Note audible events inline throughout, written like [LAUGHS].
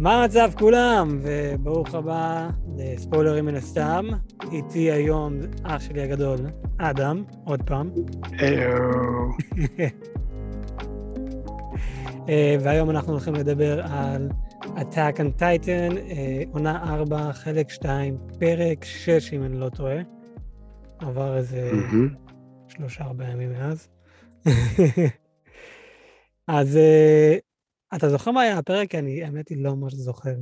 מה המצב כולם? וברוך הבא לספוילרים מן הסתם. איתי היום אח שלי הגדול, אדם, עוד פעם. [LAUGHS] אה, והיום אנחנו הולכים לדבר על Attack on Titan, אה, עונה 4, חלק 2, פרק 6, אם אני לא טועה. עבר איזה מהמם. שלושה ארבעה ימים מאז. [LAUGHS] אז אה, אתה זוכר מה היה הפרק? אני, האמת היא, לא ממש זוכר.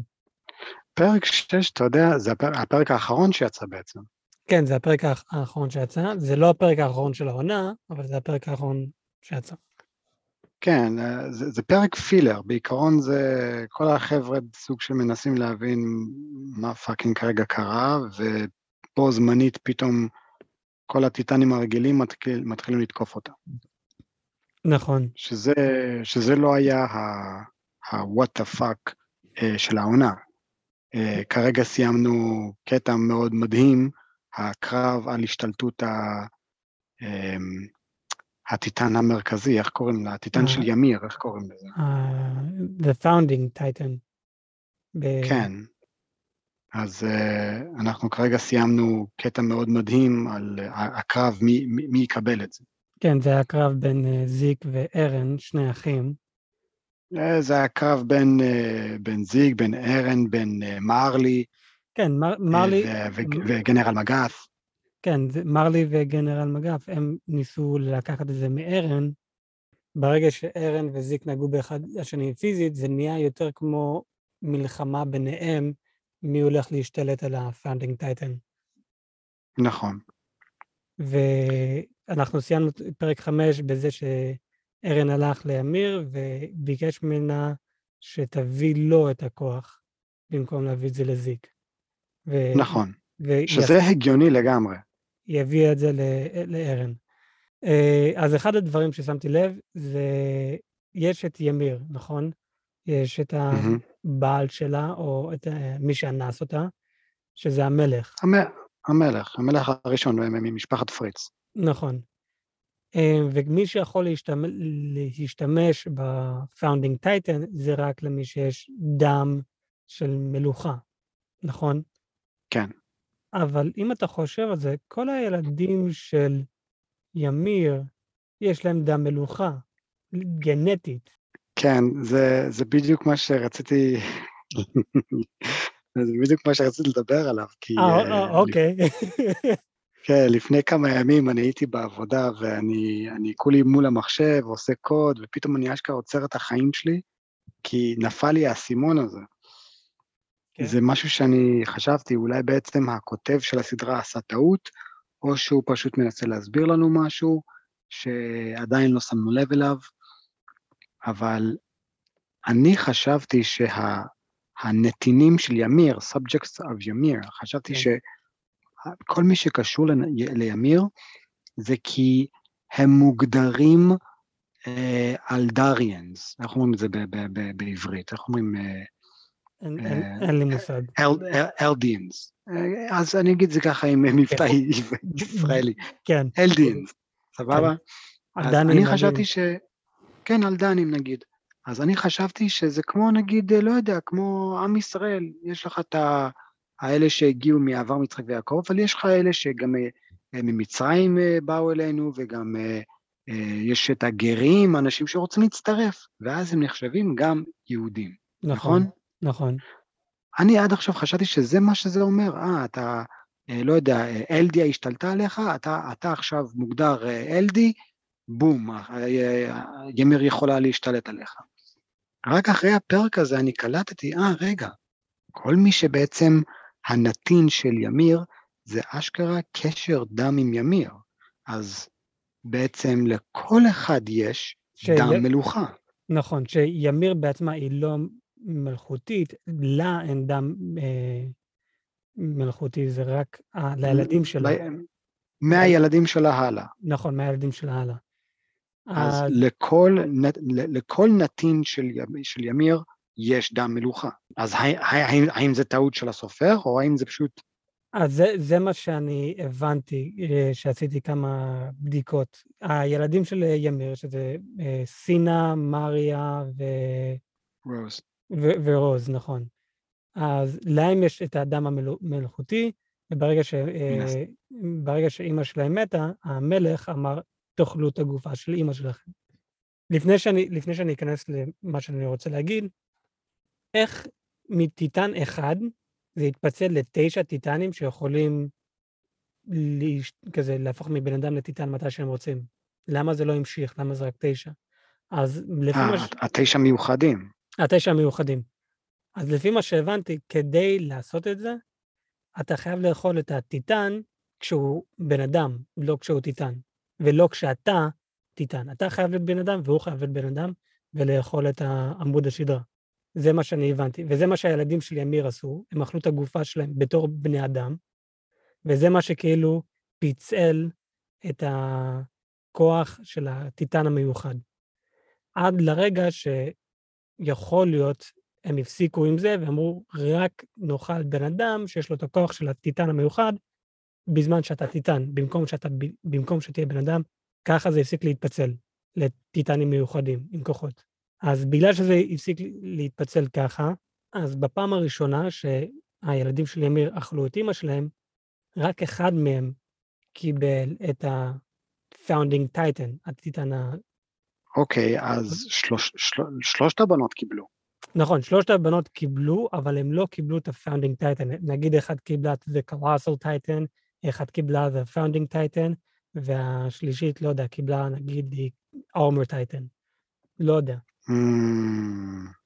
פרק 6, אתה יודע, זה הפרק, הפרק האחרון שיצא בעצם. כן, זה הפרק האח- האחרון שיצא. זה לא הפרק האחרון של העונה, אבל זה הפרק האחרון שיצא. כן, אה, זה, זה פרק filler, בעיקרון זה כל החבר'ה סוג של מנסים להבין מה fucking כרגע קרה, ובו זמנית פתאום כל הטיטנים הרגילים מתחיל, מתחילים לתקוף אותה. נכון, שזה, שזה לא היה ה-what the fuck אה, של העונה. אה, כרגע סיימנו קטע מאוד מדהים, הקרב על השתלטות ה... אמ, הטיטן המרכזי, איך קוראים לה? הטיטן של אה. ימיר, איך קוראים לזה? uh, The Founding Titan. כן. אז uh, אנחנו כרגע סיימנו קטע מאוד מדהים על uh, הקרב, מי, מי, מי יקבל את זה. כן, זה היה קרב בין אה, זיק וארן, שני אחים. Uh, זה היה קרב בין, uh, בין זיג, בין ארן, בין מרלי, כן, מר, מרלי, ו- ו- וגנרל מגף. כן, זה מרלי וגנרל מגף, הם ניסו לקחת את זה מארן. ברגע שארן וזיק נגעו באחד השני פיזית, זה נהיה יותר כמו מלחמה ביניהם, מי הולך להשתלט על ה-Founding Titan. נכון. ואנחנו סיימנו את פרק 5 בזה שארן הלך לאמיר וביקש ממנה שתביא לו את הכוח, במקום להביא את זה לזיק. ו... נכון. והיא שזה הגיוני לגמרי. היא הביאה את זה ל- לארן. אה, אז אחד הדברים ששמתי לב זה, יש את ימיר, נכון? יש את. הבעל שלה, או את מי שאנס אותה, שזה המלך. המ- המלך, המלך הראשון ממשפחת פריץ. נכון. אה, ומי שיכול להשתמש, להשתמש ב-Founding Titan זה רק למי שיש דם של מלוכה, נכון? כן. אבל אם אתה חושב על זה, כל הילדים של ימיר, יש להם דם מלוכה, גנטית. כן, זה, זה בדיוק מה שרציתי, [LAUGHS] זה בדיוק מה שרציתי לדבר עליו, כי אה, אה, אה, אוקיי. כן, לפני כמה ימים אני הייתי בעבודה ואני אני כולי מול המחשב עושה קוד, ופתאום אני אשכרה עוצר את החיים שלי, כי נפל לי האסימון הזה. כן. זה משהו שאני חשבתי, אולי בעצם הכותב של הסדרה עשה טעות, או שהוא פשוט מנסה להסביר לנו משהו שעדיין לא שמנו לב אליו, אבל אני חשבתי שהנתינים של ימיר, subjects of ימיר, חשבתי כן. שכל מי שקשור לנ- לימיר זה כי הם מוגדרים אה, אלדריאנס, איך אומרים את זה ב- ב- ב- בעברית? איך אומרים? אה, אין- אה, אין לי מושג. אלדיאנס. אז אני אגיד את זה ככה עם מבטא ישראלי. כן, אלדיאנס, סבבה? עדני אני. חשבתי ש... כן, אלדנים נגיד. אז אני חשבתי שזה כמו נגיד, אה, לא יודע, כמו עם ישראל, יש לך את ה... האלה שהגיעו מעבר מצחק ויעקב, אבל יש לך אלה שגם אה, אה, ממצרים אה, באו אלינו, וגם יש את הגרים, אנשים שרוצים להצטרף, ואז הם נחשבים גם יהודים, נכון, נכון? נכון. אני עד עכשיו חשבתי שזה מה שזה אומר, אה, אתה, לא יודע, אלדיה השתלטה עליך, אתה, אתה עכשיו מוגדר אלדי, בום, ימיר יכולה להשתלט עליך. רק אחרי הפרק הזה אני קלטתי, אה, רגע, כל מי שבעצם הנתין של ימיר, זה אשכרה קשר דם עם ימיר. אז בעצם לכל אחד יש ש- דם מלוכה. נכון, שימיר בעצמה היא לא מלכותית, לה אין דם אה, מלכותי, זה רק ה- לילדים שלה. מהילדים שלה הלאה. נכון, מהילדים שלה הלאה. אז לכל, לכל נתין של, של ימיר יש דם מלוכה. אז האם, האם זה טעות של הסופר, או האם זה פשוט... אז זה, זה מה שאני הבנתי, אה, שעשיתי כמה בדיקות. הילדים של ימיר, שזה אה, סינה, מריה ו... רוז. ו- ורוז, נכון. אז להם יש את האדם המלאכותי, וברגע ש... אה, ברגע שאימא שלהם מתה, המלך אמר, תאכלו את הגופה של אימא שלכם. לפני שאני, לפני שאני אכנס למה שאני רוצה להגיד, איך מטיטן אחד זה יתפצל לתשע טיטנים שיכולים להש... כזה להפוך מבן אדם לטיטן מתי שהם רוצים? למה זה לא המשיך? למה זה רק תשע? אז לפי מה אה, ש... התשע מיוחדים. התשע המיוחדים. אז לפי מה שהבנתי, כדי לעשות את זה, אתה חייב לאכול את הטיטן כשהוא בן אדם, לא כשהוא טיטן, ולא כשאתה טיטן. אתה חייב להיות בן אדם והוא חייב להיות בן אדם, ולאכול את עמוד השדרה. זה מה שאני הבנתי, וזה מה שהילדים של ימיר עשו, הם אכלו את הגופה שלהם בתור בני אדם, וזה מה שכאילו פיצל את הכוח של הטיטן המיוחד. עד לרגע שיכול להיות, הם הפסיקו עם זה ואמרו, רק נאכל בן אדם שיש לו את הכוח של הטיטן המיוחד, בזמן שאתה טיטן, במקום, שאתה, במקום שתהיה בן אדם, ככה זה הפסיק להתפצל לטיטנים מיוחדים עם כוחות. אז בגלל שזה הפסיק להתפצל ככה, אז בפעם הראשונה שהילדים של ימיר אכלו את אימא שלהם, רק אחד מהם קיבל את ה-founding titan, הטיטן ה... אוקיי, אז שלוש, של, שלושת הבנות קיבלו. נכון, שלושת הבנות קיבלו, אבל הם לא קיבלו את ה-founding titan. נגיד אחד קיבלה את the colossal titan, אחד קיבלה the founding titan, והשלישית, לא יודע, קיבלה נגיד armor titan. לא יודע.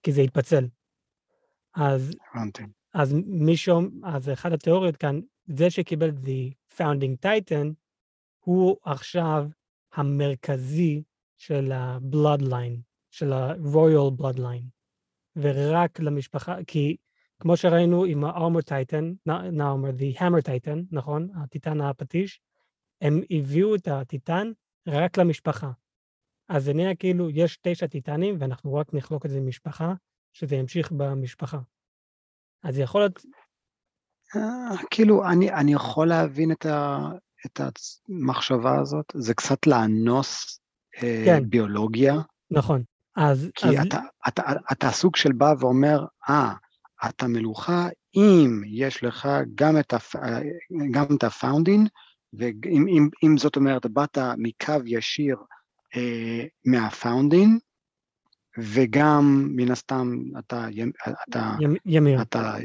כי זה התפצל. אז, הבנתי. אז מישהו, אז אחת התיאוריות כאן, זה שקיבל the founding titan, הוא עכשיו המרכזי של ה-bloodline, של ה-royal bloodline, ורק למשפחה, כי כמו שראינו עם ה-armor titan, נאמר, the hammer titan, נכון? הטיטן הפטיש, הם הביאו את הטיטן רק למשפחה. אז זה נהיה כאילו, יש תשע טיטנים, ואנחנו רק נחלוק את זה במשפחה, שזה ימשיך במשפחה. אז יכול להיות... אה, כאילו, אני, אני יכול להבין את, ה, את המחשבה הזאת, זה קצת לאנוס אה, כן. ביולוגיה. נכון. אז... כי אז... אתה, אתה, אתה, אתה סוג של בא ואומר, אה, אתה מלוכה אם יש לך גם את, הפ... גם את הפאונדין, ואם אם, אם זאת אומרת, באת מקו ישיר אה, מהפאונדין, וגם מן הסתם אתה, אתה, ימיר, אתה,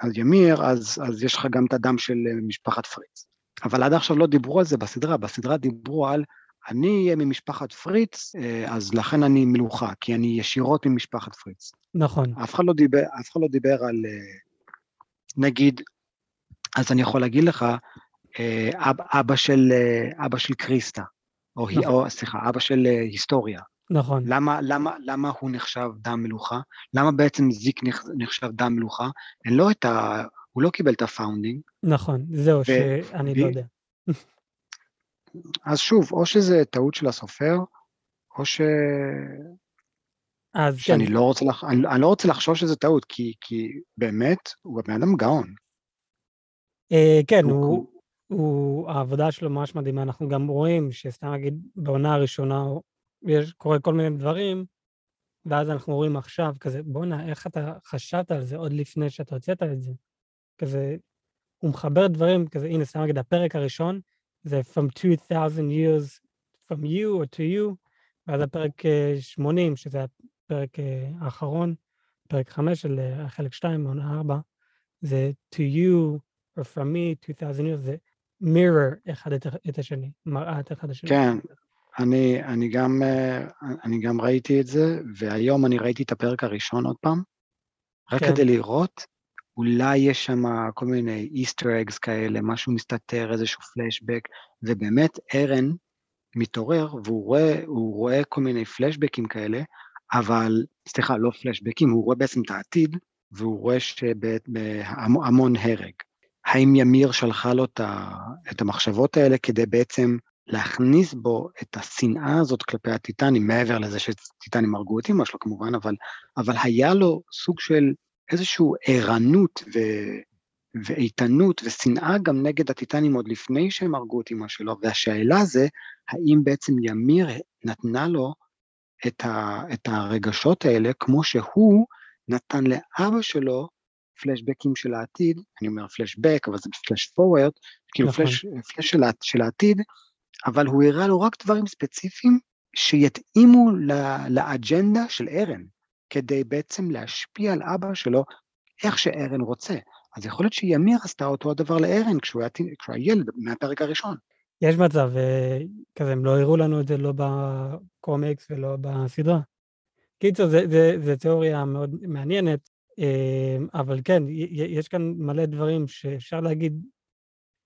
אז ימיר, אז, אז יש לך גם את הדם של אה, משפחת פריץ. אבל עד עכשיו לא דיברו על זה בסדרה, בסדרה דיברו על אני אהיה ממשפחת פריץ, אה, אז לכן אני מלוכה, כי אני ישירות ממשפחת פריץ. נכון. אף אחד לא דיבר, אף אחד לא דיבר על, נגיד, אז אני יכול להגיד לך, אבא, של, אבא של קריסטה, או, נכון. או סליחה, אבא של היסטוריה. נכון. למה, למה, למה הוא נחשב דם מלוכה? למה בעצם זיק נחשב דם מלוכה? אין לו את ה... הוא לא קיבל את ה Founding. נכון, זהו, ו... שאני ו... לא יודע. אז שוב, או שזה טעות של הסופר, או ש... אז שאני כן. לא רוצה, לח... אני, אני לא רוצה לחשוב שזה טעות, כי, כי באמת, הוא בן אדם גאון. אה, כן, הוא, הוא, הוא, העבודה שלו ממש מדהימה, אנחנו גם רואים שסתם נגיד בעונה הראשונה יש, קורה כל מיני דברים, ואז אנחנו רואים עכשיו כזה, בואנה, איך אתה חשבת על זה עוד לפני שאתה הוצאת את זה? כזה, הוא מחבר דברים, כזה, הנה, סתם נגיד, הפרק הראשון, זה From 2000 years from you or to you, ואז הפרק 80, אה, שזה הפרק אה, האחרון, פרק 5 של אה, חלק 2, עונה 4, זה to you or from me, 2000 years, זה mirror אחד את, את השני, מראה את אחד השני. כן, אני, אני, גם, אה, אני גם ראיתי את זה, והיום אני ראיתי את הפרק הראשון עוד פעם, רק כן. כדי לראות, אולי יש שם כל מיני איסטר אגס כאלה, משהו מסתתר, איזשהו פלשבק, ובאמת ארן מתעורר והוא רואה, רואה כל מיני פלשבקים כאלה, אבל, סליחה, לא פלשבקים, הוא רואה בעצם את העתיד, והוא רואה שבהמון הרג. האם ימיר שלחה לו את המחשבות האלה כדי בעצם להכניס בו את השנאה הזאת כלפי הטיטנים, מעבר לזה שטיטנים הרגו את אמא שלו כמובן, אבל, אבל היה לו סוג של איזושהי ערנות ו, ואיתנות ושנאה גם נגד הטיטנים עוד לפני שהם הרגו את אמא שלו, והשאלה זה, האם בעצם ימיר נתנה לו את, ה, את הרגשות האלה כמו שהוא נתן לאבא שלו פלשבקים של העתיד, אני אומר פלשבק, אבל זה פלש פורוורד, כאילו נכון. פלש, פלש של, של העתיד, אבל הוא הראה לו רק דברים ספציפיים שיתאימו ל- לאג'נדה של ארן, כדי בעצם להשפיע על אבא שלו איך שארן רוצה. אז יכול להיות שימיר עשתה אותו הדבר לארן כשהוא היה, כשהוא היה ילד מהפרק הראשון. יש מצב, אה, כזה, הם לא הראו לנו את זה לא בקומיקס ולא בסדרה. זה, זה תיאוריה מאוד מעניינת, אבל כן, יש כאן מלא דברים שאפשר להגיד,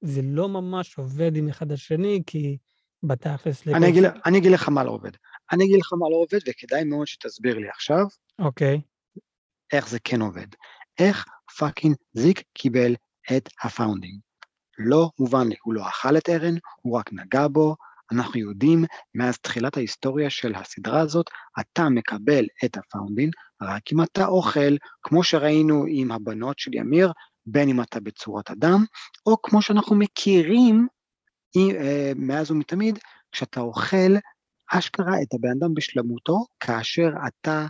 זה לא ממש עובד עם אחד השני, כי בתכלס... אני אגיד, אני אגיד לך מה לא עובד. אני אגיד לך מה לא עובד, וכדאי מאוד שתסביר לי עכשיו אוקיי, איך זה כן עובד. איך fucking זיק קיבל את ה Founding. לא מובן לי, הוא לא אכל את ארן, הוא רק נגע בו. אנחנו יודעים, מאז תחילת ההיסטוריה של הסדרה הזאת, אתה מקבל את ה Founding רק אם אתה אוכל, כמו שראינו עם הבנות של ימיר, בין אם אתה בצורת אדם, או כמו שאנחנו מכירים אה, מאז ומתמיד, כשאתה אוכל אשכרה את הבן אדם בשלמותו, כאשר אתה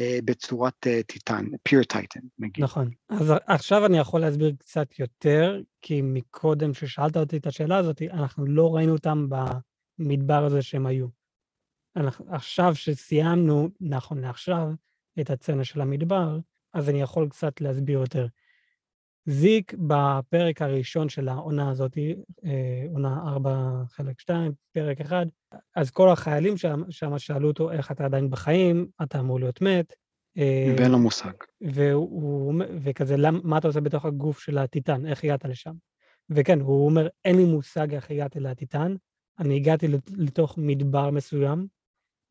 אה, בצורת אה, טיטן, pure titan, נגיד. נכון. אז עכשיו אני יכול להסביר קצת יותר, כי מקודם ששאלת אותי את השאלה הזאת, אנחנו לא ראינו אותם במדבר הזה שהם היו. אנחנו, עכשיו שסיימנו, נכון לעכשיו, את הצצנה של המדבר, אז אני יכול קצת להסביר יותר. זיק בפרק הראשון של העונה הזאת, אה, עונה 4 חלק 2, פרק 1, אז כל החיילים שם, שם שאלו אותו, איך אתה עדיין בחיים, אתה אמור להיות מת. אה, ואין לו מושג. והוא, וכזה, למ, מה אתה עושה בתוך הגוף של הטיטן, איך הגעת לשם? וכן, הוא אומר, אין לי מושג איך הגעתי לטיטן, אני הגעתי לת- לתוך מדבר מסוים,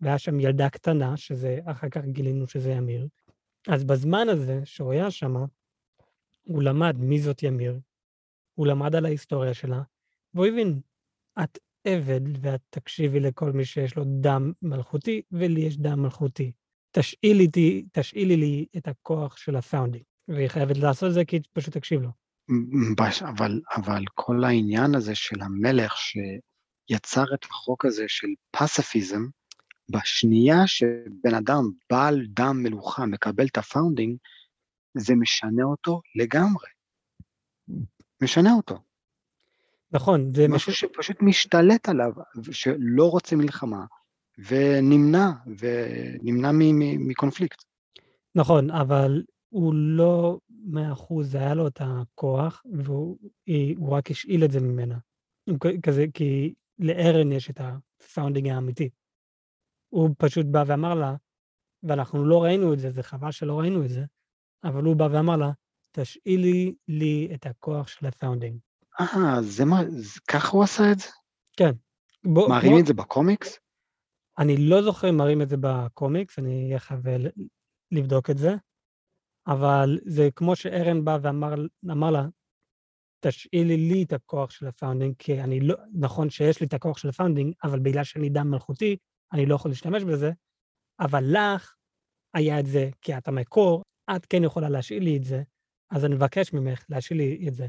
והיה שם ילדה קטנה, שזה, אחר כך גילינו שזה ימיר. אז בזמן הזה שהוא היה שם, הוא למד מי זאת ימיר, הוא למד על ההיסטוריה שלה, והוא הבין, את עבד ואת תקשיבי לכל מי שיש לו דם מלכותי, ולי יש דם מלכותי. תשאילי, לי- תשאילי לי את הכוח של ה Founding. והיא חייבת לעשות את זה כי פשוט תקשיב לו. אבל, אבל כל העניין הזה של המלך שיצר את החוק הזה של פסיפיזם, בשנייה שבן אדם בעל דם מלוכה מקבל את ה Founding, זה משנה אותו לגמרי. משנה אותו. נכון, זה מש... משהו שפשוט משתלט עליו, שלא רוצה מלחמה, ונמנע, ונמנע מ- מ- מקונפליקט. נכון, אבל הוא לא מאה אחוז, היה לו את הכוח, והוא רק השאיל את זה ממנה. כזה, כי לארן יש את ה Founding האמיתי. הוא פשוט בא ואמר לה, ואנחנו לא ראינו את זה, זה חבל שלא ראינו את זה, אבל הוא בא ואמר לה, תשאילי לי את הכוח של ה Founding. אה, זה מה, זה- ככה הוא עשה את זה? כן. בוא, מראים כמו- את זה בקומיקס? אני לא זוכר אם מראים את זה בקומיקס, אני אהיה חייב לבדוק את זה, אבל זה כמו שארן בא ואמר אמר לה, תשאילי לי את הכוח של ה Founding, כי אני לא, נכון שיש לי את הכוח של ה Founding, אבל בגלל שאין לי דם מלכותי, אני לא יכול להשתמש בזה, אבל לך היה את זה, כי את המקור, את כן יכולה להשאיל לי את זה, אז אני מבקש ממך להשאיל לי את זה.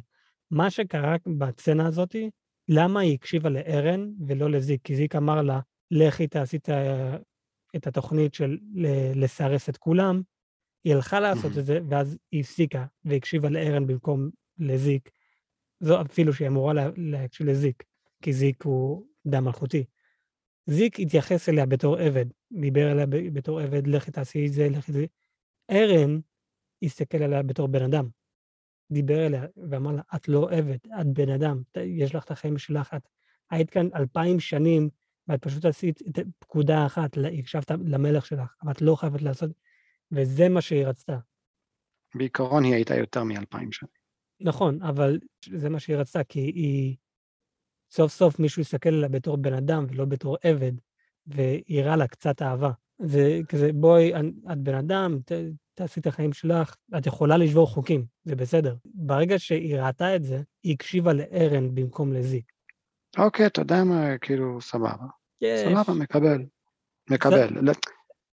מה שקרה בסצנה הזאתי, למה היא הקשיבה לארן ולא לזיק? כי זיק אמר לה, לכי תעשי את התוכנית של לסרס את כולם, היא הלכה לעשות. את זה, ואז היא הפסיקה והקשיבה לארן במקום לזיק. זו אפילו שהיא אמורה לה- להקשיב לזיק, כי זיק הוא דם מלכותי. זיק התייחס אליה בתור עבד, דיבר אליה בתור עבד, לכי תעשי את זה, לכי זה. ארן הסתכל עליה בתור בן אדם. דיבר אליה ואמר לה, את לא עבד, את בן אדם, יש לך את החיים שלך, את היית כאן אלפיים שנים, ואת פשוט עשית את פקודה אחת, הקשבת למלך שלך, אבל את לא חייבת לעשות, וזה מה שהיא רצתה. בעיקרון היא הייתה יותר מאלפיים שנה. נכון, אבל זה מה שהיא רצתה, כי היא... סוף סוף מישהו יסתכל עליה בתור בן אדם ולא בתור עבד, ויראה לה קצת אהבה. זה כזה, בואי, את- בן אדם, ת, תעשי את החיים שלך, את יכולה לשבור חוקים, זה בסדר. ברגע שהיא ראתה את זה, היא הקשיבה לארן במקום לזיק. אוקיי, אתה יודע מה, כאילו, סבבה. יש. סבבה, מקבל. מקבל. לא,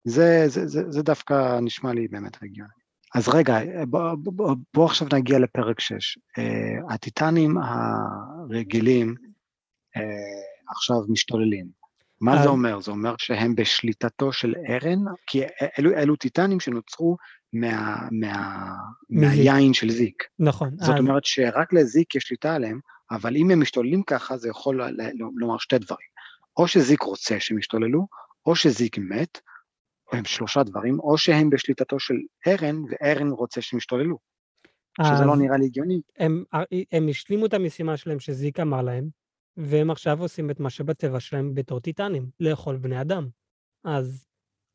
זה, זה, זה, זה דווקא נשמע לי באמת הגיוני. אז רגע, בוא, בוא, בוא עכשיו נגיע לפרק 6. Uh, הטיטנים הרגילים uh, עכשיו משתוללים. מה אז- זה אומר? זה אומר שהם בשליטתו של ארן? כי אלו, אלו טיטנים שנוצרו מה, מה. מהיין של זיק. נכון. זאת אז- אומרת שרק לזיק יש שליטה עליהם, אבל אם הם משתוללים ככה, זה יכול לומר שתי דברים. או שזיק רוצה שהם ישתוללו, או שזיק מת, הם שלושה דברים, או שהם בשליטתו של ארן, וארן רוצה שהם ישתוללו. שזה לא נראה לי הגיוני. הם, הם השלימו את המשימה שלהם שזיק אמר להם, והם עכשיו עושים את מה שבטבע שלהם בתור טיטנים, לאכול בני אדם. אז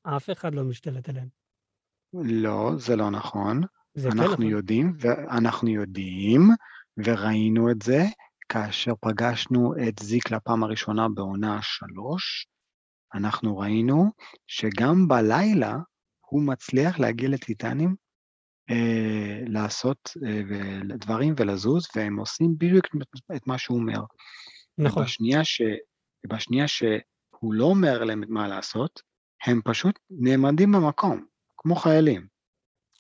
אף אחד לא משתלט עליהם. לא, זה לא נכון. זה כן אנחנו נכון. יודעים, ואנחנו יודעים, וראינו את זה, כאשר פגשנו את זיק לפעם הראשונה בעונה שלוש, אנחנו ראינו שגם בלילה הוא מצליח להגיע לטיטנים, אה, לעשות אה, דברים ולזוז, והם עושים בדיוק את מה שהוא אומר. נכון. ובשנייה, ש, ובשנייה שהוא לא אומר להם מה לעשות, הם פשוט נעמדים במקום, כמו חיילים,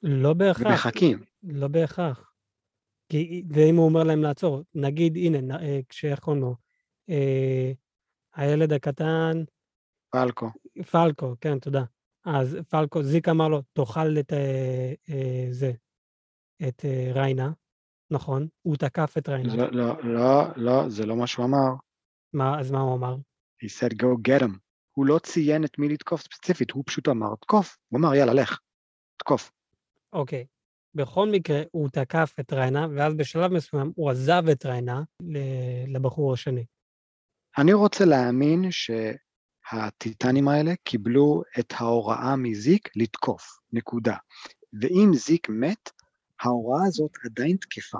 לא בהכרח. ומחכים. לא בהכרח. כי, ואם הוא אומר להם לעצור, נגיד, הנה, אה, כשאיך קוראים לו? אה, הילד הקטן, פלקו. פלקו, כן, תודה. אז פלקו, זיק אמר לו, תאכל את אה, אה, זה, את אה, ריינה, נכון? הוא תקף את ריינה. לא, לא, לא, לא, זה לא מה שהוא אמר. מה, אז מה הוא אמר? He said go get him. הוא לא ציין את מי לתקוף ספציפית, הוא פשוט אמר תקוף. הוא אמר יאללה, לך, תקוף. אוקיי. בכל מקרה, הוא תקף את ריינה, ואז בשלב מסוים הוא עזב את ריינה לבחור השני. אני רוצה להאמין שהטיטנים האלה קיבלו את ההוראה מזיק לתקוף, נקודה. ואם זיק מת, ההוראה הזאת עדיין תקפה.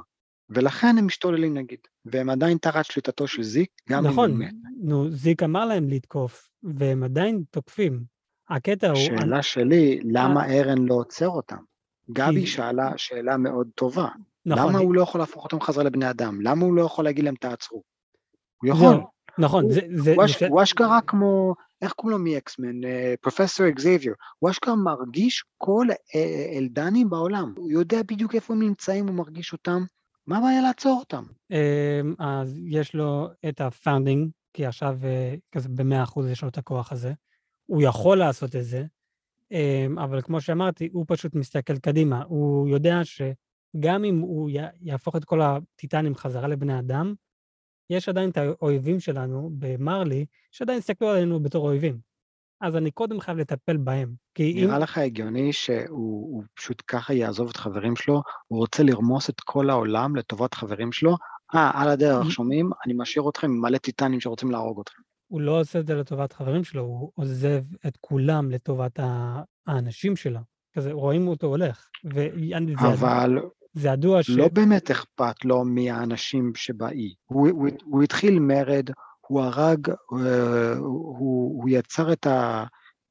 ולכן הם משתוללים נגיד, והם עדיין תחת שליטתו של זיק, גם אם נכון, הוא מת. נו, זיק אמר להם לתקוף, והם עדיין תוקפים. הקטע הוא... השאלה שלי, למה ארן לא עוצר אותם? גבי שאלה שאלה מאוד טובה. נכון, למה הוא לא יכול להפוך אותם חזרה לבני אדם? למה הוא לא יכול להגיד להם תעצרו? הוא יכול. נכון, הוא- זה... זה, הוא זה הוא אשכרה כמו, איך קוראים לו מ X-Men? פרופסור אקזבייר. הוא אשכרה מרגיש כל אה, אלדנים בעולם. הוא יודע בדיוק איפה הם נמצאים, הוא מרגיש אותם. מה הבעיה לעצור אותם? אמ, אז יש לו את ה Founding, כי עכשיו אה, כזה במאה אחוז יש לו את הכוח הזה. הוא יכול לעשות את זה, אמ, אבל כמו שאמרתי, הוא פשוט מסתכל קדימה. הוא יודע שגם אם הוא יהפוך את כל הטיטנים חזרה לבני אדם, יש עדיין את האויבים שלנו במרלי, שעדיין יסתכלו עלינו בתור אויבים. אז אני קודם חייב לטפל בהם. כי אם... נראה לך הגיוני שהוא הוא פשוט ככה יעזוב את חברים שלו? הוא רוצה לרמוס את כל העולם לטובת חברים שלו? אה, על הדרך, שומעים? אני משאיר אתכם עם מלא טיטנים שרוצים להרוג אתכם. הוא לא עושה את זה לטובת חברים שלו, הוא עוזב את כולם לטובת האנשים שלו. כזה, רואים אותו הולך. וזה אבל זה ידוע ש... לא באמת אכפת לו מהאנשים שבאי. הוא, הוא, הוא התחיל מרד, הוא הרג, אה, הוא, הוא יצר את, ה,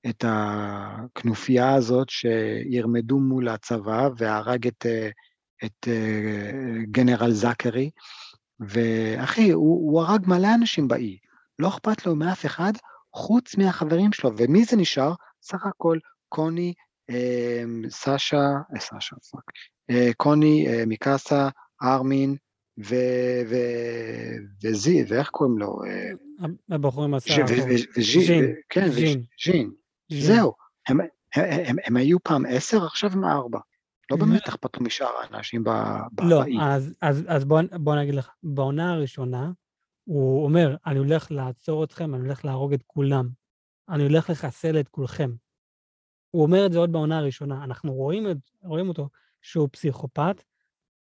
את הכנופיה הזאת שימרדו מול הצבא והרג את, אה, את אה, גנרל זקרי, ואחי, הוא, הוא הרג מלא אנשים באי. לא אכפת לו מאף אחד חוץ מהחברים שלו, ומי זה נשאר? סך הכל קוני, אה, סשה, אה, סשה, fuck, קוני, אה, מיקאסה, ארמין, ו... ו... וזי, ואיך קוראים לו? אה, הבחור עם השיער. וז'ין, כן, וז'- ז'ין. ז'ין, ז'ין. זהו, הם, הם, הם, הם היו פעם עשר, עכשיו הם ארבע. לא לא. באמת אכפת לו משאר האנשים לא, באי. אז, אז, אז בוא, בוא נגיד לך, בעונה הראשונה, הוא אומר, אני הולך לעצור אתכם, אני הולך להרוג את כולם. אני הולך לחסל את כולכם. הוא אומר את זה עוד בעונה הראשונה. אנחנו רואים, את, רואים אותו שהוא פסיכופת,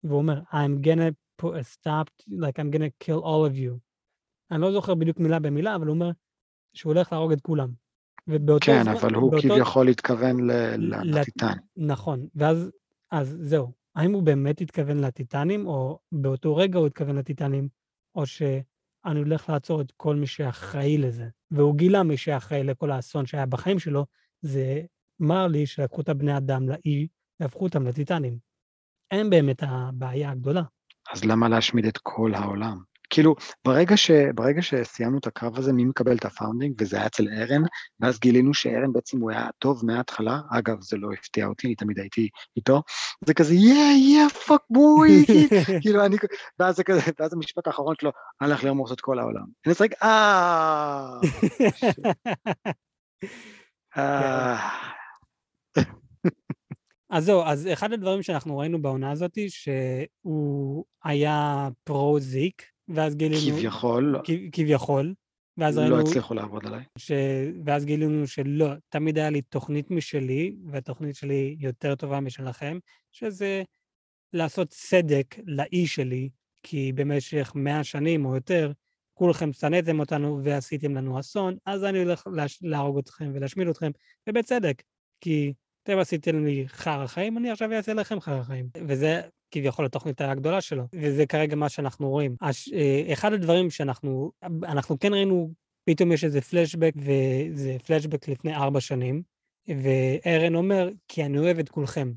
והוא אומר, I'm gonna put a stop, like I'm gonna kill all of you. אני לא זוכר בדיוק מילה במילה, אבל הוא אומר שהוא הולך להרוג את כולם. ובאותו כן, זמן, אבל הוא באותו- כביכול התכוון לטיטן. נכון, ואז אז זהו. האם הוא באמת התכוון לטיטנים, או באותו רגע הוא התכוון לטיטנים, או שאני הולך לעצור את כל מי שאחראי לזה. והוא גילה מי שאחראי לכל האסון שהיה בחיים שלו, זה מרלי שלקחו את הבני אדם לאי והפכו אותם לטיטנים. הם באמת הבעיה הגדולה. אז למה להשמיד את כל העולם? כאילו, ברגע, ש, ברגע שסיימנו את הקרב הזה, מי מקבל את ה founding, וזה היה אצל ארן, ואז גילינו שארן בעצם הוא היה טוב מההתחלה, אגב, זה לא הפתיע אותי, אני תמיד הייתי איתו, זה כזה, יא, יא, fuck boy, כאילו, אני, ואז זה כזה, ואז המשפט האחרון שלו, הלך לרמוס את כל העולם. אני אה, [LAUGHS] אה, [LAUGHS] אז זהו, אז אחד הדברים שאנחנו ראינו בעונה הזאת, שהוא היה פרו-זיק, ואז גילינו... כביכול. כביכול. ואז ראינו... לא הצליחו לעבוד עליי. ש... ואז גילינו שלא, תמיד היה לי תוכנית משלי, והתוכנית שלי יותר טובה משלכם, שזה לעשות צדק לאי שלי, כי במשך מאה שנים או יותר, כולכם שנאתם אותנו ועשיתם לנו אסון, אז אני הולך להרוג אתכם ולהשמיד אתכם, ובצדק, כי אתם עשיתם לי חרא חיים, אני עכשיו אעשה לכם חרא חיים. וזה כביכול התוכנית הגדולה שלו, וזה כרגע מה שאנחנו רואים. הש, אה, אחד הדברים שאנחנו, אנחנו כן ראינו, פתאום יש איזה פלשבק, וזה פלשבק לפני ארבע שנים, וארן אומר, כי אני אוהב את כולכם.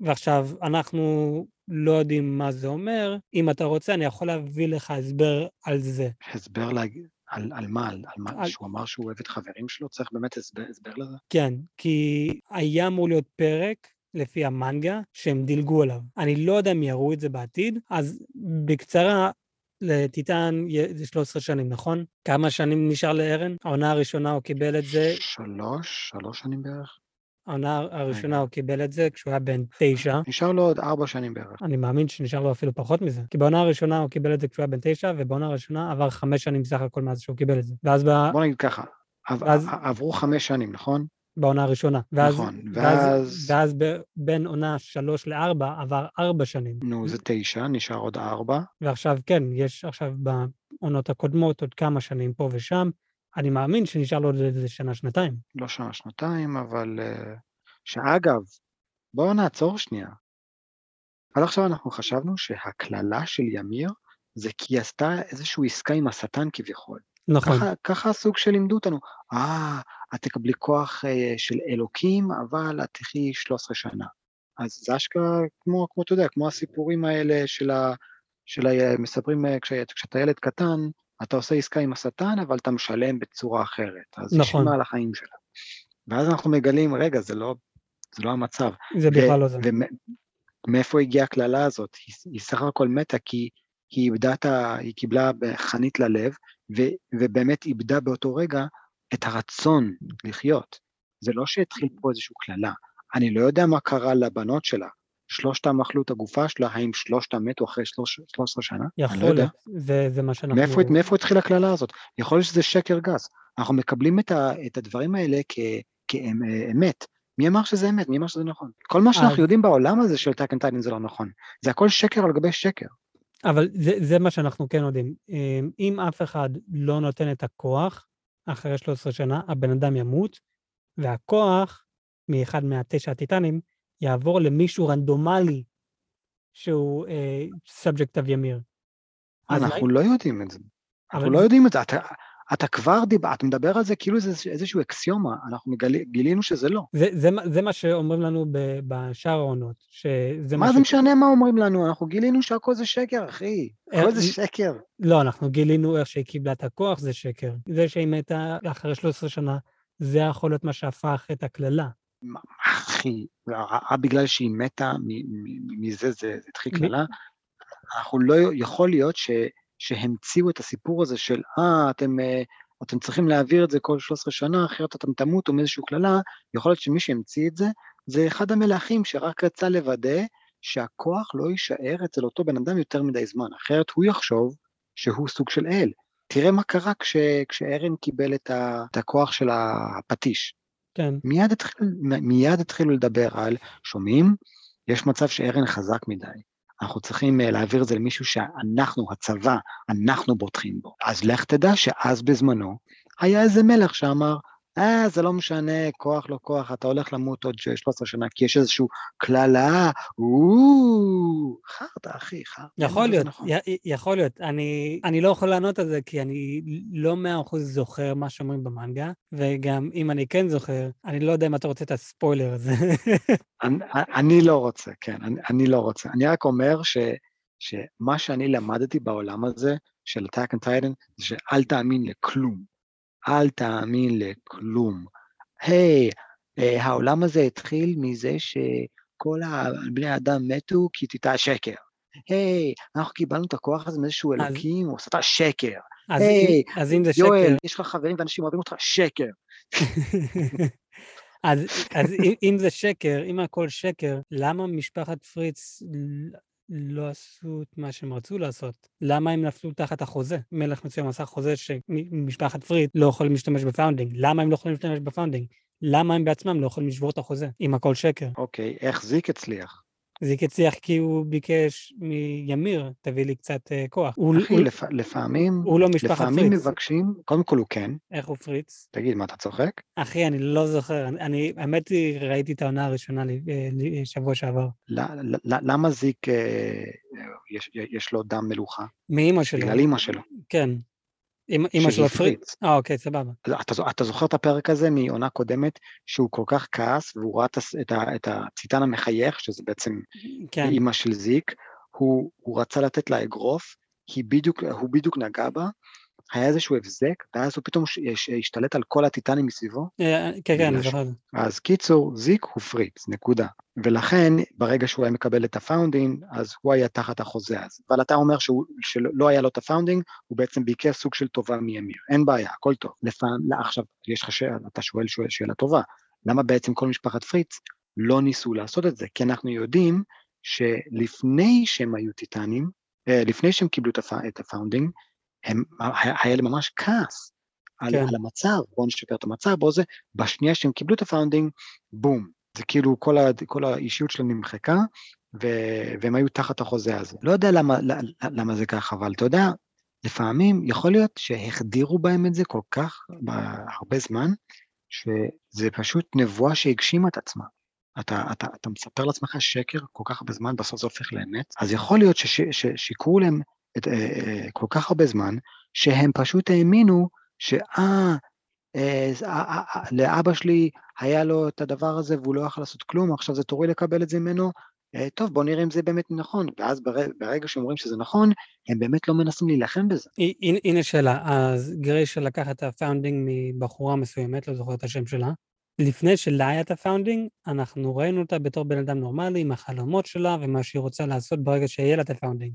ועכשיו, אנחנו לא יודעים מה זה אומר. אם אתה רוצה, אני יכול להביא לך הסבר על זה. הסבר להגיד? על, על מה? על, על מה? על... שהוא אמר שהוא אוהב את חברים שלו? צריך באמת הסבר, הסבר לזה? כן, כי היה אמור להיות פרק לפי המנגה, שהם דילגו עליו. אני לא יודע אם יראו את זה בעתיד, אז בקצרה, לטיטן זה 13 שנים, נכון? כמה שנים נשאר לארן? העונה הראשונה הוא קיבל את זה... שלוש, שלוש שנים בערך. העונה הראשונה הוא קיבל את זה כשהוא היה בן תשע. נשאר לו עוד ארבע שנים בערך. אני מאמין שנשאר לו אפילו פחות מזה. כי בעונה הראשונה הוא קיבל את זה כשהוא היה בן תשע, ובעונה הראשונה עבר חמש שנים סך הכל מאז שהוא קיבל את זה. ואז ב... בוא נגיד ככה, ואז... עברו חמש שנים, נכון? בעונה הראשונה. ואז, נכון, ואז... ואז, ואז ב, בין עונה שלוש לארבע עבר ארבע שנים. נו, זה תשע, נשאר עוד ארבע. ועכשיו, כן, יש עכשיו בעונות הקודמות עוד כמה שנים פה ושם. אני מאמין שנשאר לו עוד איזה שנה-שנתיים. לא שנה-שנתיים, אבל... אה, שאגב, בואו נעצור שנייה. עד עכשיו אנחנו חשבנו שהקללה של ימיר זה כי היא עשתה איזושהי עסקה עם השטן כביכול. נכון. ככה, ככה הסוג שלימדו אותנו. אה, את תקבלי כוח אה, של אלוקים, אבל את תחי 13 שנה. אז זה אשכרה כמו, כמו, אתה יודע, כמו הסיפורים האלה של ה... של ה... מספרים אה, כשאת, כשאתה ילד קטן, אתה עושה עסקה עם השטן, אבל אתה משלם בצורה אחרת. אז נכון. היא על החיים שלה. ואז אנחנו מגלים, רגע, זה לא, זה לא המצב. זה בכלל לא זה. ומאיפה הגיעה הקללה הזאת? היא, היא סך הכל מתה כי היא איבדה את ה... היא קיבלה חנית ללב, ו, ובאמת איבדה באותו רגע את הרצון לחיות. זה לא שהתחיל פה איזושהי קללה. אני לא יודע מה קרה לבנות שלה. שלושתם אכלו את הגופה שלה, האם שלושתם מתו אחרי 13 שנה? יכול להיות, לא זה, זה מה שאנחנו... מאיפה, מאיפה התחילה הקללה הזאת? יכול להיות שזה שקר גס. אנחנו מקבלים את, ה, את הדברים האלה כ, כאמת. מי אמר שזה אמת? מי אמר שזה נכון? כל מה שאנחנו אז... יודעים בעולם הזה של attack on titan זה לא נכון. זה הכל שקר על גבי שקר. אבל זה, זה מה שאנחנו כן יודעים. אמ, אם אף אחד לא נותן את הכוח, אחרי 13 שנה, הבן אדם ימות, והכוח מאחד מהתשע הטיטנים יעבור למישהו רנדומלי שהוא subject uh, of ימיר. אנחנו לא יודעים את זה. אנחנו לא יודעים את זה. אתה, אתה כבר דיבר, אתה מדבר על זה כאילו זה איזשהו אקסיומה, אנחנו מגל, גילינו שזה לא. זה, זה, זה מה שאומרים לנו בשאר העונות, שזה מה זה ש... משנה מה אומרים לנו, אנחנו גילינו שהכל זה שקר, אחי, הכל זה שקר. לא, אנחנו גילינו איך שהיא קיבלה את הכוח זה שקר. זה שהיא מתה אחרי 13 שנה, זה יכול להיות מה שהפך את הקללה. אחי, בגלל שהיא מתה, מזה זה התחיל קללה, אנחנו לא, יכול להיות ש... שהמציאו את הסיפור הזה של, אה, אתם, אה, אתם צריכים להעביר את זה כל 13 שנה, אחרת אתם תמותו מאיזושהי קללה, יכול להיות שמי שהמציא את זה, זה אחד המלכים שרק רצה לוודא שהכוח לא יישאר אצל אותו בן אדם יותר מדי זמן, אחרת הוא יחשוב שהוא סוג של אל. תראה מה קרה כש, כשארן קיבל את, ה, את הכוח של הפטיש. כן. מיד, התחיל, מיד התחילו לדבר על, שומעים? יש מצב שארן חזק מדי. אנחנו צריכים אה, להעביר את זה למישהו שאנחנו, הצבא, אנחנו בוטחים בו. אז לך תדע שאז בזמנו היה איזה מלך שאמר, אה, זה לא משנה, כוח לא כוח, אתה הולך למות עוד 13 שנה, כי יש איזשהו קללה, או, חרטא, אחי, חרטא. יכול להיות, נכון. יכול להיות. אני, אני לא יכול לענות על זה, כי אני לא מאה אחוז זוכר מה שאומרים במנגה, וגם אם אני כן זוכר, אני לא יודע אם אתה רוצה את הספוילר הזה. [LAUGHS] אני, אני לא רוצה, כן, אני, אני לא רוצה. אני רק אומר ש, שמה שאני למדתי בעולם הזה, של Attack on Titan, זה שאל תאמין לכלום. אל תאמין לכלום. היי, hey, אה, uh, העולם הזה התחיל מזה שכל בני האדם מתו כי תיטע שקר. היי, hey, אנחנו קיבלנו את הכוח הזה מאיזשהו. אלוקים, הוא עושה את השקר. אז, hey, אם, אז אם זה יואל, שקר... יש לך חברים ואנשים אוהבים אותך, שקר. [LAUGHS] אז, אז אם, אם זה שקר, אם הכל שקר, למה משפחת פריץ לא עשו את מה שהם רצו לעשות? למה הם נפלו תחת החוזה? מלך מסוים עשה חוזה שמשפחת פריץ לא יכולים להשתמש בפאונדינג. למה הם לא יכולים להשתמש בפאונדינג? למה הם בעצמם לא יכולים לשבור את החוזה, אם הכל שקר? אוקיי, okay, זיק הצליח? זיק הצליח כי הוא ביקש מימיר, תביא לי קצת uh, כוח. אחי, הוא, לפ... לפעמים, הוא לא משפחת לפעמים פריץ. מבקשים, קודם כל הוא כן. איך הוא פריץ? תגיד, מה, אתה צוחק? אחי, אני לא זוכר. אני, האמת היא, ראיתי את העונה הראשונה שבוע שעבר. لا, لا, למה זיק, אה, יש, יש לו דם מלוכה? מאימא שלו. בגלל אימא שלו. כן. אמא שלו פריץ. אה, אוקיי, סבבה. אתה, אתה זוכר את הפרק הזה מעונה קודמת, שהוא כל כך כעס, והוא ראה את, את הטיטן המחייך, שזה בעצם כן. אימא של זיק, הוא, הוא רצה לתת לה אגרוף, הוא בדיוק נגע בה, היה איזשהו הבזק, ואז הוא פתאום השתלט על כל הטיטנים מסביבו. אה, כן, כן, אני זוכר. אז קיצור, זיק הוא פריץ, נקודה. ולכן, ברגע שהוא היה מקבל את ה founding, אז הוא היה תחת החוזה הזה. אבל אתה אומר שהוא, שלא היה לו את ה founding, הוא בעצם ביקש סוג של טובה מימיר. אין בעיה, הכל טוב. לפעם, לא, עכשיו, יש לך שאלה, אתה שואל, שואל שאלה טובה. למה בעצם כל משפחת פריץ לא ניסו לעשות את זה? כי אנחנו יודעים שלפני שהם היו טיטנים, אה, לפני שהם קיבלו את ה founding, הם, היה לי ממש כעס על, כן. על המצב, בואו נשפר את המצב, בואו זה, בשנייה שהם קיבלו את ה founding, בום, זה כאילו כל, ה, כל האישיות שלהם נמחקה, ו, והם היו תחת החוזה הזה. לא יודע למה, למה זה ככה, אבל אתה יודע, לפעמים יכול להיות שהחדירו בהם את זה כל כך הרבה זמן, שזה פשוט נבואה שהגשימה את עצמה. אתה, אתה, אתה מספר לעצמך שקר כל כך הרבה זמן, בסוף זה הופך לאמת, אז יכול להיות ששיקרו להם את, אה, אה, כל כך הרבה זמן, שהם פשוט האמינו שאה, אה, לאבא שלי היה לו את הדבר הזה והוא לא יכול לעשות כלום, עכשיו זה תורי לקבל את זה ממנו, טוב, בוא נראה אם זה באמת נכון. ואז ברגע, ברגע שאומרים שזה נכון, הם באמת לא מנסים להילחם בזה. הנה שאלה, אז גריישה לקח את ה founding מבחורה מסוימת, לא זוכר את השם שלה. לפני שלה היה את ה founding, אנחנו ראינו אותה בתור בן אדם נורמלי, עם החלומות שלה ומה שהיא רוצה לעשות ברגע שיהיה לה את ה founding.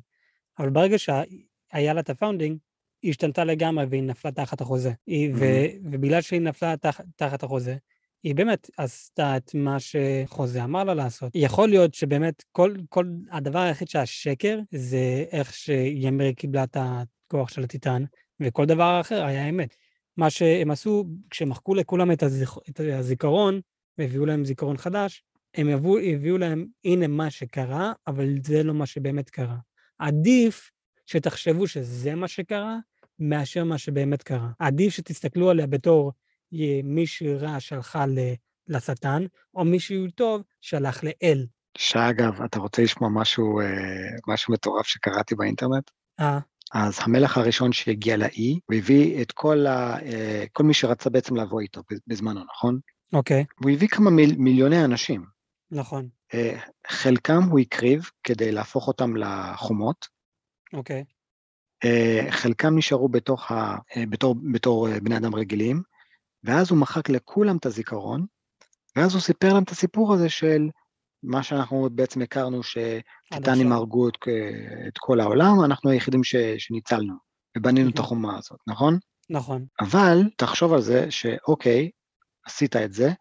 אבל ברגע שהיה לה את ה founding, היא השתנתה לגמרי והיא נפלה תחת החוזה. היא, ו, ובגלל שהיא נפלה תח, תחת החוזה, היא באמת עשתה את מה שחוזה אמר לה לעשות. יכול להיות שבאמת כל, כל הדבר היחיד שהשקר זה איך שימרי קיבלה את הכוח של הטיטן, וכל דבר אחר היה אמת. מה שהם עשו, כשמחקו לכולם את, הזיכ... את הזיכרון, והביאו להם זיכרון חדש, הם הביאו, הביאו להם, הנה מה שקרה, אבל זה לא מה שבאמת קרה. עדיף שתחשבו שזה מה שקרה, מאשר מה שבאמת קרה. עדיף שתסתכלו עליה בתור מישהו רע שהלכה לשטן, או מישהו טוב שהלך לאל. שאגב, אתה רוצה לשמוע משהו, אה, משהו מטורף שקראתי באינטרנט? אה. אז המלך הראשון שהגיע לאי, הוא הביא את כל, ה, אה, כל מי שרצה בעצם לבוא איתו בזמנו, נכון? אוקיי. הוא הביא כמה מיל, מיליוני אנשים. נכון. אה, חלקם הוא הקריב כדי להפוך אותם לחומות. אוקיי. חלקם נשארו בתוך ה, בתור, בתור בני אדם רגילים, ואז הוא מחק לכולם את הזיכרון, ואז הוא סיפר להם את הסיפור הזה של מה שאנחנו בעצם הכרנו, שטיטנים הרגו את, את כל העולם, אנחנו היחידים ש, שניצלנו, ובנינו את החומה הזאת, נכון? נכון. אבל תחשוב על זה שאוקיי, עשית את זה,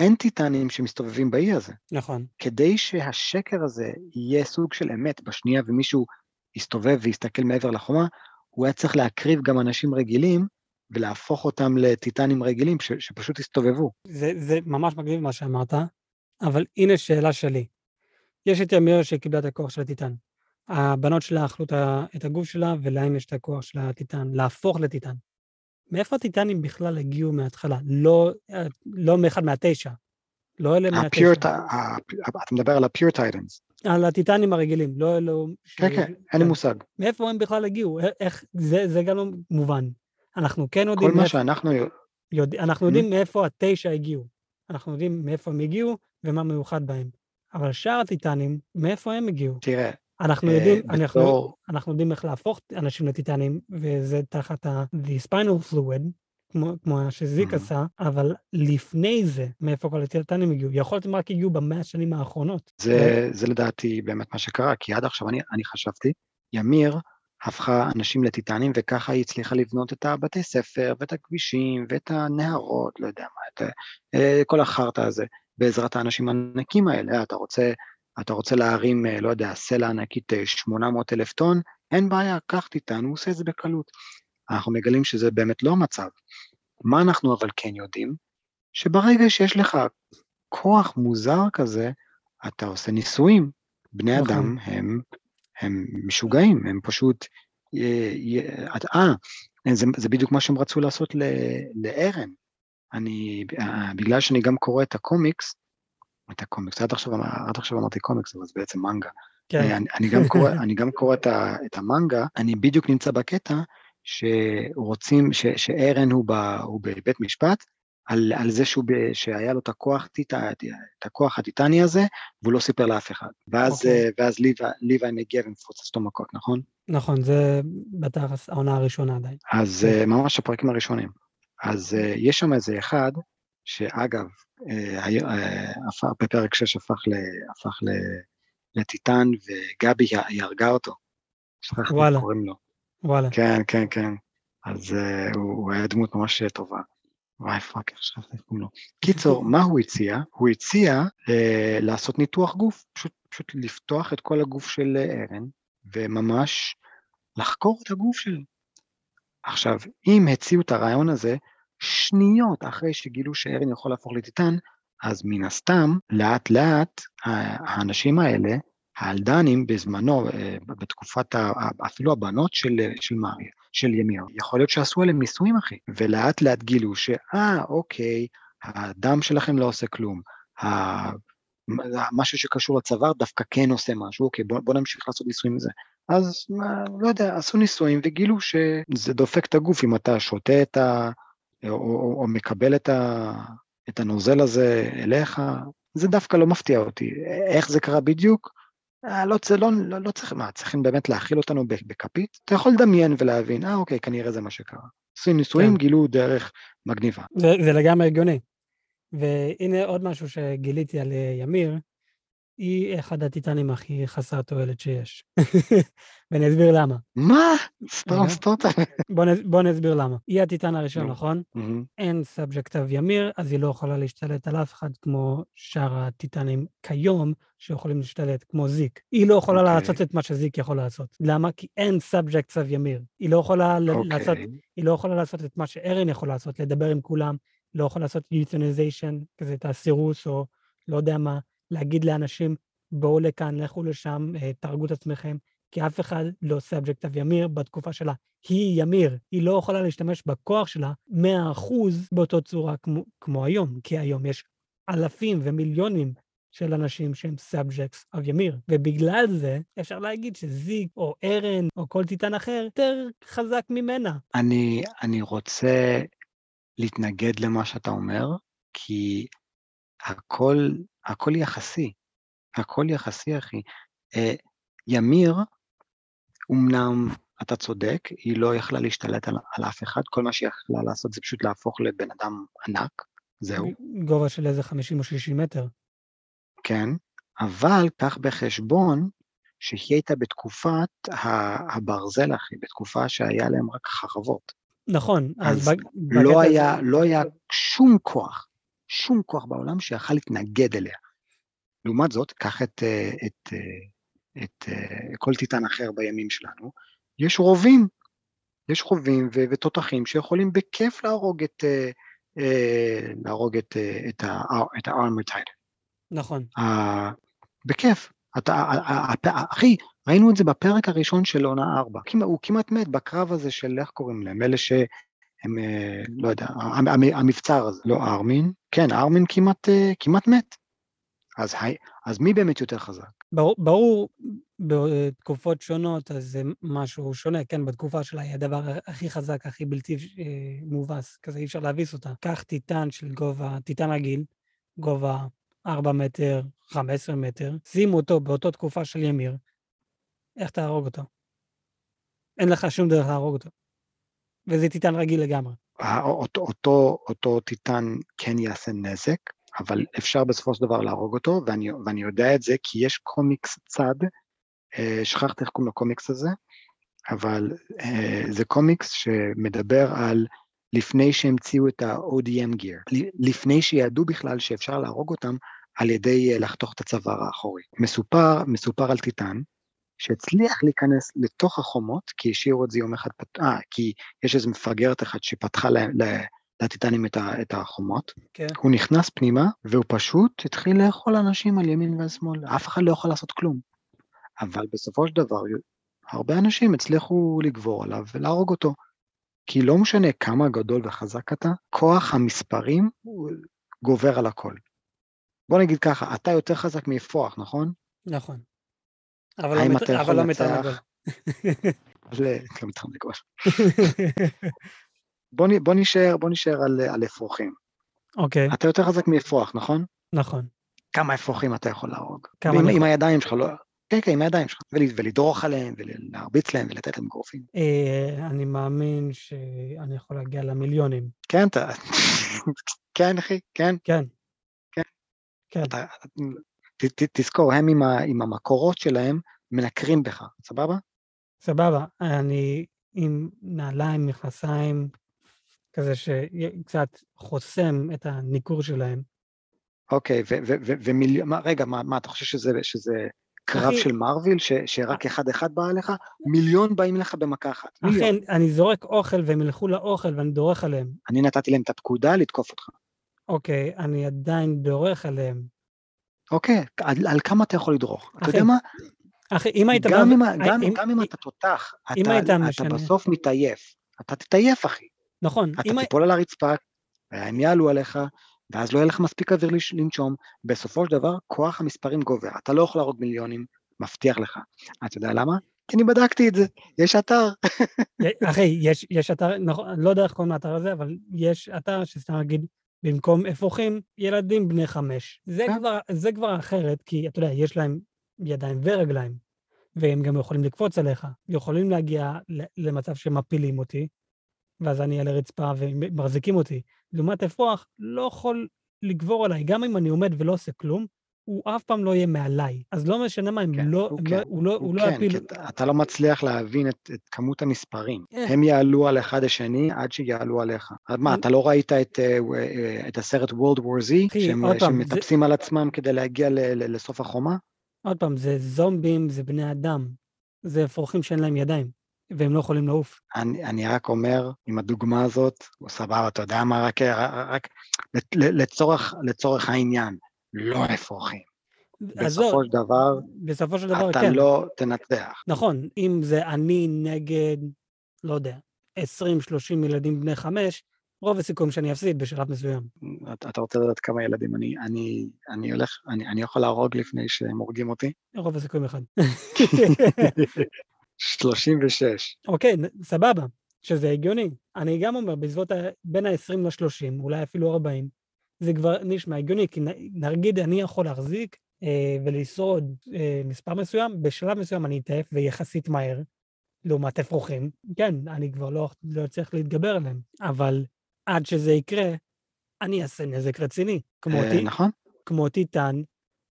אין טיטנים שמסתובבים באי הזה. נכון. כדי שהשקר הזה יהיה סוג של אמת בשנייה ומישהו יסתובב ויסתכל מעבר לחומה, הוא היה צריך להקריב גם אנשים רגילים ולהפוך אותם לטיטנים רגילים ש, שפשוט הסתובבו. זה, זה ממש מגניב מה שאמרת, אבל הנה שאלה שלי. יש את ימיר שקיבלה את הכוח של הטיטן. הבנות שלה אכלו את הגוף שלה, ולהם יש את הכוח של הטיטן, להפוך לטיטן. מאיפה הטיטנים בכלל הגיעו מההתחלה? לא, לא מאחד מהתשע. לא אלה מהתשע. אתה מדבר על ה pure titans. על הטיטנים הרגילים, לא אלו... כן, כן, אין לי כן. מושג. מאיפה הם בכלל הגיעו? איך, זה, זה גם לא מובן. אנחנו כן יודעים... כל מה שאנחנו... יודע, אנחנו יודעים מאיפה התשע הגיעו. אנחנו יודעים מאיפה הם הגיעו ומה מיוחד בהם. אבל שאר הטיטנים, מאיפה הם הגיעו? תראה, אנחנו אה, יודעים, בתור... אנחנו, אנחנו יודעים איך להפוך אנשים לטיטנים, וזה תחת ה-the spinal fluid, כמו, כמו שזיק mm-hmm. עשה, אבל לפני זה, מאיפה כל הטיטנים הגיעו? יכול להיות הם רק הגיעו במאה השנים האחרונות. זה, ו... זה לדעתי באמת מה שקרה, כי עד עכשיו אני, אני חשבתי, ימיר הפכה אנשים לטיטנים, וככה היא הצליחה לבנות את הבתי ספר, ואת הכבישים, ואת הנהרות, לא יודע מה, את אה, כל החרטא הזה, בעזרת האנשים הענקים האלה. אתה רוצה, אתה רוצה להרים, אה, לא יודע, סלע ענקית 800 אלף טון, אין בעיה, קח טיטן, הוא עושה את זה בקלות. אנחנו מגלים שזה באמת לא המצב. מה אנחנו אבל כן יודעים? שברגע שיש לך כוח מוזר כזה, אתה עושה ניסויים. בני נכון. אדם הם, הם משוגעים, הם פשוט... אה, זה, זה בדיוק מה שהם רצו לעשות לארן. אני, אה, בגלל שאני גם קורא את הקומיקס, את הקומיקס, עד עכשיו, עד עכשיו אמרתי קומיקס, אבל זה בעצם מנגה. כן. אה, אני, אני גם קורא, [LAUGHS] אני גם קורא את, ה, את המנגה, אני בדיוק נמצא בקטע שרוצים, ש, שארן הוא, ב, הוא בבית משפט, על, על זה שהוא, ב, שהיה לו את הכוח, טיטה, את הכוח הטיטני הזה, והוא לא סיפר לאף אחד. ואז, okay. אוקיי. ואז ליבה מגיע ומפוצץ אותו מכות, נכון? נכון, זה בטח העונה הראשונה עדיין. אז okay. ממש הפרקים הראשונים. אז יש שם איזה אחד, שאגב, בפרק 6 הפך, ל, הפך ל, לטיטן, וגבי היא הרגה אותו. וואלה. קוראים לו. וואלה. כן, כן, כן. אז uh, הוא, הוא היה דמות ממש טובה. וואי פאק, איך שכחתי איך קוראים לו. קיצור, מה הוא הציע? הוא הציע uh, לעשות ניתוח גוף, פשוט, פשוט לפתוח את כל הגוף של ארן, וממש לחקור את הגוף שלו. עכשיו, אם הציעו את הרעיון הזה, שניות אחרי שגילו שארן יכול להפוך לטיטן, אז מן הסתם, לאט לאט, האנשים האלה האלדנים בזמנו, אה, בתקופת, אפילו הבנות של, של מריה, של ימיר, יכול להיות שעשו עליהם ניסויים, אחי, ולאט לאט גילו שאה, אוקיי, הדם שלכם לא עושה כלום, משהו שקשור לצוואר דווקא כן עושה משהו, אוקיי, בוא, בוא נמשיך לעשות ניסויים מזה. אז לא יודע, עשו ניסויים וגילו שזה דופק את הגוף. אם אתה שותה את ה... או, או, או מקבל את, ה, את הנוזל הזה אליך, זה דווקא לא מפתיע אותי. איך זה קרה בדיוק? אה, לא, לא, לא, לא צריך, מה, צריכים באמת להכיל אותנו בכפית? אתה יכול לדמיין ולהבין, אה, אוקיי, כנראה זה מה שקרה. עשו ניסויים, כן. גילו דרך מגניבה. זה, זה לגמרי הגיוני. והנה עוד משהו שגיליתי על אה, ימיר, היא אחד הטיטנים הכי חסר תועלת שיש. [LAUGHS] ואני אסביר למה. מה? סתום, סתום. בוא נסביר למה. היא הטיטן הראשון, נכון? אין subject of ימיר, אז היא לא יכולה להשתלט על אף אחד כמו שאר הטיטנים כיום, שיכולים להשתלט, כמו זיק. היא לא יכולה אוקיי. לעשות את מה שזיק יכול לעשות. למה? כי אין subject of ימיר. היא לא יכולה אוקיי. לעשות, היא לא יכולה לעשות את מה שארן יכול לעשות, לדבר עם כולם, לא יכולה לעשות euthanization, כזה את הסירוס, או לא יודע מה. להגיד לאנשים, בואו לכאן, לכו לשם, אה, תהרגו את עצמכם, כי אף אחד לא subject of ימיר בתקופה שלה. היא ימיר, היא לא יכולה להשתמש בכוח שלה 100% באותו צורה כמו, כמו היום, כי היום יש אלפים ומיליונים של אנשים שהם subjects of ימיר, ובגלל זה אפשר להגיד שזיק או ארן או כל טיטן אחר יותר חזק ממנה. אני, אני רוצה להתנגד למה שאתה אומר, כי הכל, הכל יחסי, הכל יחסי, אחי. אה, ימיר, אמנם אתה צודק, היא לא יכלה להשתלט על, על אף אחד, כל מה שהיא יכלה לעשות זה פשוט להפוך לבן אדם ענק, זהו. גובה של איזה 50 או 60 מטר. כן, אבל קח בחשבון שהיא הייתה בתקופת הברזל, אחי, בתקופה שהיה להם רק חרבות. נכון, אז, אז בג... לא, היה. לא היה שום כוח שום כוח בעולם שיכל להתנגד אליה. לעומת זאת, קח את, אה, את, אה, את, את אה, כל טיטן אחר בימים שלנו, יש רובים, יש רובים ותותחים שיכולים בכיף להרוג את, להרוג את, את, את ה-armor titan. נכון. בכיף. אתה, אחי, ראינו את זה בפרק הראשון של עונה 4. הוא כמעט מת בקרב הזה של, איך קוראים להם? אלה ש... הם, אה, לא יודע, המבצר הזה, לא ארמין, כן, ארמין כמעט, אה, כמעט מת. אז, אז מי באמת יותר חזק? ברור, ברור, בתקופות שונות, אז זה משהו שונה, כן, בתקופה שלה היא הדבר הכי חזק, הכי בלתי אה, מובס, כזה אי אפשר להביס אותה. קח טיטן של גובה, טיטן רגיל, גובה 4 מטר, 15 מטר, שימו אותו באותו תקופה של ימיר, איך תהרוג אותו? אין לך שום דרך להרוג אותו. וזה טיטן רגיל לגמרי. אותו, אותו, אותו טיטן כן יעשה נזק, אבל אפשר בסופו של דבר להרוג אותו, ואני, ואני יודע את זה כי יש קומיקס צד, אה, שכחתי איך קוראים לקומיקס הזה, אבל אה, זה קומיקס שמדבר על לפני שהמציאו את ה-ODM gear, לפני שידעו בכלל שאפשר להרוג אותם על ידי אה, לחתוך את הצוואר האחורי. מסופר, מסופר על טיטן, שהצליח להיכנס לתוך החומות, כי השאירו את זה יום אחד, אה, כי יש איזו מפגרת אחת שפתחה לטיטנים את, את החומות. כן. הוא נכנס פנימה, והוא פשוט התחיל לאכול אנשים על ימין ועל שמאל, אף אחד לא יכול לעשות כלום. אבל בסופו של דבר, הרבה אנשים הצליחו לגבור עליו ולהרוג אותו. כי לא משנה כמה גדול וחזק אתה, כוח המספרים גובר על הכל. בוא נגיד ככה, אתה יותר חזק מאפרוח, נכון? נכון. אבל לא, מת... אבל לא מתרנגול. מתרנגול. בוא, בוא נשאר, בוא נשאר על, על אפרוחים. אוקיי. אתה יותר חזק מאפרוח, נכון? נכון. כמה אפרוחים אתה יכול להרוג? כמה עם, עם הידיים שלך, לא... כן, כן, עם הידיים שלך, ולדרוך עליהם, ולהרביץ להם, ולתת להם גרופים. אה, אני מאמין שאני יכול להגיע למיליונים. כן, אתה... [LAUGHS] כן, אחי, כן. כן. כן. כן. תזכור, הם עם המקורות שלהם מנקרים בך, סבבה? סבבה. אני עם נעליים, מכנסיים, כזה שקצת חוסם את הניכור שלהם. אוקיי, ומיליון, רגע, מה, אתה חושב שזה קרב של מרוויל, שרק אחד-אחד בא אליך? מיליון באים לך במכה אחת. אכן, אני זורק אוכל והם ילכו לאוכל ואני דורך עליהם. אני נתתי להם את הפקודה לתקוף אותך. אוקיי, אני עדיין דורך עליהם. אוקיי, על, על כמה אתה יכול לדרוך? אתה יודע מה? אחי, אם היית... גם, בא... אם, גם, אם, גם אם אתה תותח, אתה, אתה משנה. בסוף מתעייף. אתה תתעייף, אחי. נכון. אתה תיפול על הרצפה, והם יעלו עליך, ואז לא יהיה לך מספיק אוויר לנשום. בסופו של דבר, כוח המספרים גובר. אתה לא יכול להרוג מיליונים, מבטיח לך. אתה יודע למה? כי אני בדקתי את זה, יש אתר. אחי, יש, יש אתר, נכון, לא יודע איך קוראים לאתר הזה, אבל יש אתר שסתם נגיד, במקום אפרוחים, ילדים בני חמש. זה, כן. כבר, זה כבר אחרת, כי אתה יודע, יש להם ידיים ורגליים, והם גם יכולים לקפוץ עליך, יכולים להגיע למצב שמפילים אותי, ואז אני על הרצפה ומחזיקים אותי. לעומת אפרוח, לא יכול לגבור עליי, גם אם אני עומד ולא עושה כלום, הוא אף פעם לא יהיה מעליי. אז לא משנה מה, הם כן, לא, הוא, לא, כן. הוא לא, הוא הוא לא כן, יפיל... אתה, אתה לא מצליח להבין את, את כמות המספרים. אה. הם יעלו על אחד השני עד שיעלו עליך. מה, אתה לא ראית את, אה, אה, את הסרט World War Z, שהם, שמטפסים זה... על עצמם כדי להגיע ל, ל, לסוף החומה? עוד פעם, זה זומבים, זה בני אדם. זה אפרוחים שאין להם ידיים, והם לא יכולים לעוף. אני, אני רק אומר, עם הדוגמה הזאת, סבבה, אתה יודע מה, רק, רק לצורך, לצורך העניין, לא אפרוחים. בסופו של דבר, בסופו של דבר, אתה כן. לא תנצח. נכון, אם זה אני נגד, לא יודע, 20-30 ילדים בני חמש, רוב הסיכויים שאני אפסיד בשלב מסוים. אתה, אתה רוצה לדעת כמה ילדים אני, אני, אני הולך, אני, אני יכול להרוג לפני שהם הורגים אותי? רוב הסיכויים אחד. 36. אוקיי, סבבה, שזה הגיוני. אני גם אומר, בסביבות בין ה-20 ל-30, אולי אפילו 40, זה כבר נשמע הגיוני, כי נגיד אני יכול להחזיק אה, ולשרוד אה, מספר מסוים, בשלב מסוים אני אתעף ויחסית מהר, לעומת אפרוחים. כן, אני כבר לא, לא צריך להתגבר עליהם, אבל עד שזה יקרה, אני אעשה נזק רציני. כמו, אה, אותי, נכון. כמו טיטן,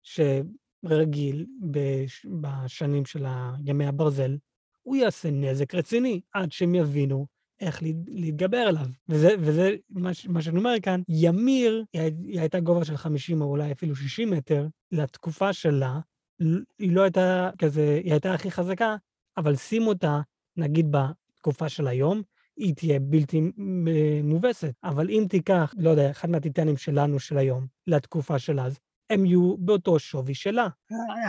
שרגיל בש, בשנים של ימי הברזל, הוא יעשה נזק רציני עד שהם יבינו איך להתגבר עליו. וזה, וזה מה, מה שאני אומר כאן, ימיר, היא, היא הייתה גובה של 50 או אולי אפילו 60 מטר, לתקופה שלה, היא לא הייתה כזה, היא הייתה הכי חזקה, אבל שים אותה, נגיד בתקופה של היום, היא תהיה בלתי מובסת. אבל אם תיקח, לא יודע, אחד מהטיטנים שלנו של היום, לתקופה של אז, הם יהיו באותו שווי שלה.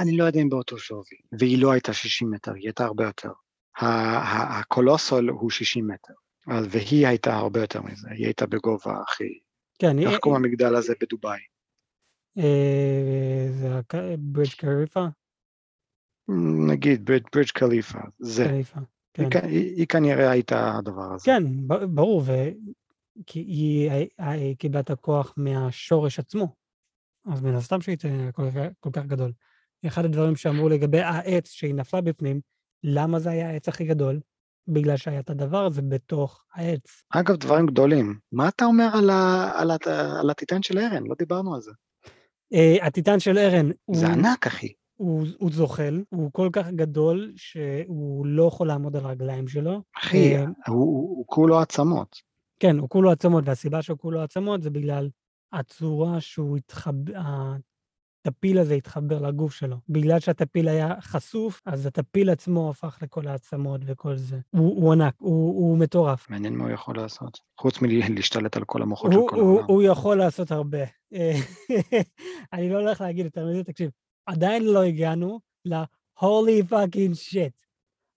אני לא יודע אם באותו שווי, והיא לא הייתה 60 מטר, היא הייתה הרבה יותר. הקולוסול הוא 60 מטר, והיא הייתה הרבה יותר מזה, היא הייתה בגובה הכי... כן, איך קוראים המגדל הזה בדובאי? אה, זה ברידג' קליפה? נגיד ברידג' קליפה, זה. כן. היא, היא כנראה הייתה הדבר הזה. כן, ברור, ו... כי היא, היא קיבלה את הכוח מהשורש עצמו, אז מן הסתם שהיא כל, כל כך גדול. אחד הדברים שאמרו לגבי העץ שהיא נפלה בפנים, למה זה היה העץ הכי גדול? בגלל שהיה את הדבר הזה בתוך העץ. אגב, דברים גדולים. מה אתה אומר על, ה, על, ה, על הטיטן של ארן? לא דיברנו על זה. Uh, הטיטן של ארן הוא... זה ענק, אחי. הוא, הוא זוחל, הוא כל כך גדול שהוא לא יכול לעמוד על הרגליים שלו. אחי, אה, הוא, הוא, הוא כולו עצמות. כן, הוא כולו עצמות, והסיבה שהוא כולו עצמות זה בגלל הצורה שהוא התחבר, הטפיל הזה התחבר לגוף שלו. בגלל שהטפיל היה חשוף, אז הטפיל עצמו הפך לכל העצמות וכל זה. הוא, הוא ענק, הוא, הוא מטורף. מעניין מה הוא יכול לעשות. חוץ מלהשתלט על כל המוחות של הוא, כל הוא, העולם. הוא יכול לעשות הרבה. [LAUGHS] אני לא הולך להגיד יותר מזה, תקשיב, עדיין לא הגענו ל-holy fucking shit,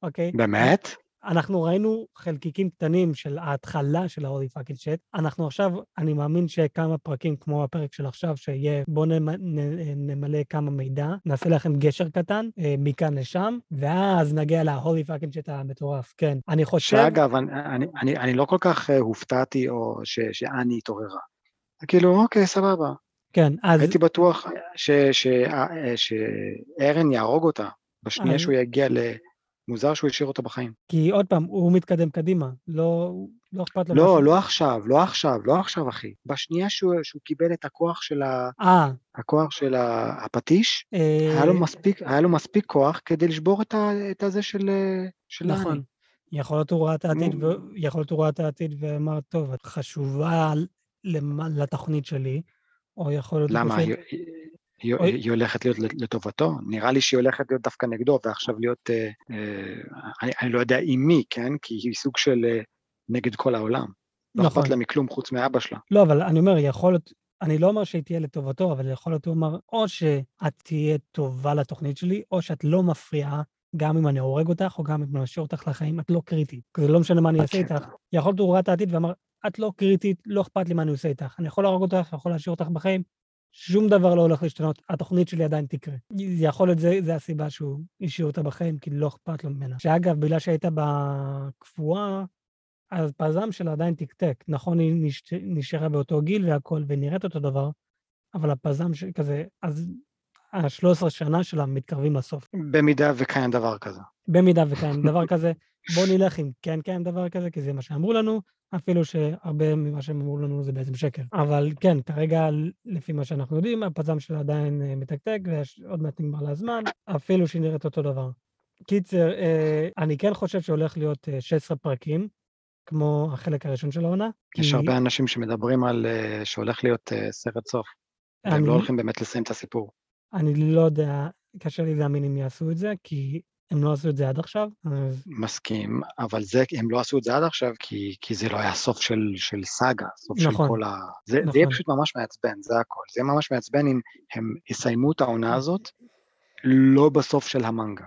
אוקיי? באמת? אנחנו ראינו חלקיקים קטנים של ההתחלה של ה-holy fucking shit. אנחנו עכשיו, אני מאמין שכמה פרקים כמו הפרק של עכשיו, שיהיה בואו נמ, נמלא כמה מידע, נעשה לכם גשר קטן אה, מכאן לשם, ואז נגיע ל-holy fucking shit המטורף, כן. אני חושב... שאגב, אני, אני, אני, אני לא כל כך אה, הופתעתי או ש, שאני התעוררה. כאילו, אוקיי, סבבה. כן, אז... הייתי בטוח ש- אה, שארן יהרוג אותה בשנייה אה. שהוא יגיע ל... מוזר שהוא השאיר אותה בחיים. כי עוד פעם, הוא מתקדם קדימה, לא, לא אכפת לו. לא, משהו. לא עכשיו, לא עכשיו, לא עכשיו, אחי. בשנייה שהוא, שהוא קיבל את הכוח של, ה, אה, הכוח של ה- הפטיש, אה, היה לו מספיק, היה לו מספיק כוח כדי לשבור את, ה, את הזה של, אה, של נכון. יכול להיות הוא ראה את העתיד. ו... יכול להיות הוא ראה את העתיד ואמר, טוב, את חשובה לתוכנית שלי, או יכול להיות... למה? היא, היא, הולכת להיות לטובתו? נראה לי שהיא הולכת להיות דווקא נגדו, ועכשיו להיות, אה, אה, אני, אני לא יודע עם מי, כן? כי היא סוג של אה, נגד כל העולם. לא נכון. אכפת לה מכלום חוץ מאבא שלה. לא, אבל אני אומר, יכול להיות, אני לא אומר שהיא תהיה לטובתו, אבל יכול להיות, הוא אמר, או שאת תהיה טובה לתוכנית שלי, או שאת לא מפריעה, גם אם אני הורג אותך, או גם אם אני משאיר אותך לחיים, את לא קריטית. זה לא משנה מה אני אעשה הקטע. איתך. יכול להיות הוא ראה את העתיד ואמר, את לא קריטית, לא אכפת לי מה אני עושה איתך. אני יכול להרוג אותך, יכול להשאיר אותך בחיים, שום דבר לא הולך להשתנות, התוכנית שלי עדיין תקרה. יכול להיות זה, זה הסיבה שהוא השאיר אותה בחיים, כי לא אכפת לו ממנה. שאגב, בגלל שהייתה בקפואה, אז פזם שלה עדיין תקתק. נכון, היא נש... נשארה באותו גיל והכל, ונראית אותו דבר, אבל הפזם שכזה, אז ה-13 שנה שלה מתקרבים לסוף. במידה וקיים דבר כזה. במידה וקיים דבר כזה, בואו נלך עם כן קיים דבר כזה, כי זה מה שאמרו לנו, אפילו שהרבה ממה שהם אמרו לנו זה בעצם שקר. אבל כן, כרגע, לפי מה שאנחנו יודעים, הפזם שלה עדיין אה, מתקתק, ועוד מעט נגמר לה הזמן, אפילו שהיא נראית אותו דבר. קיצר, אה, אני כן חושב שהולך להיות אה, 16 פרקים, כמו החלק הראשון של העונה. יש כי הרבה אנשים שמדברים על אה, שהולך להיות אה, סרט סוף, והם אני, לא הולכים באמת לסיים את הסיפור. אני לא יודע, קשה לי להאמין אם יעשו את זה, כי הם לא עשו את זה עד עכשיו, אז מסכים, אבל זה, הם לא עשו את זה עד עכשיו, כי, כי זה לא היה סוף של, של סאגה, סוף נכון, של כל ה... זה, זה נכון. יהיה פשוט ממש מעצבן, זה הכל. זה יהיה ממש מעצבן אם הם יסיימו את העונה הזאת, לא בסוף של המנגה.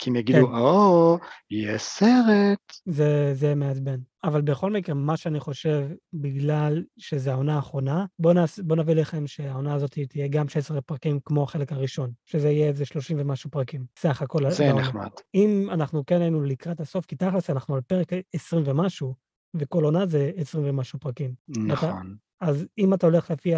כי הם יגידו, כן. או, יש סרט. זה, זה מעצבן. אבל בכל מקרה, מה שאני חושב, בגלל שזו העונה האחרונה, בואו נעש, בוא נביא לכם שהעונה הזאת תהיה גם 16 פרקים כמו החלק הראשון, שזה יהיה איזה 30 ומשהו פרקים, סך הכל זה בעונה. נחמד. אם אנחנו כן היינו לקראת הסוף, כי תכלס אנחנו על פרק 20 ומשהו, וכל עונה זה 20 ומשהו פרקים. נכון. אז אם אתה הולך לפי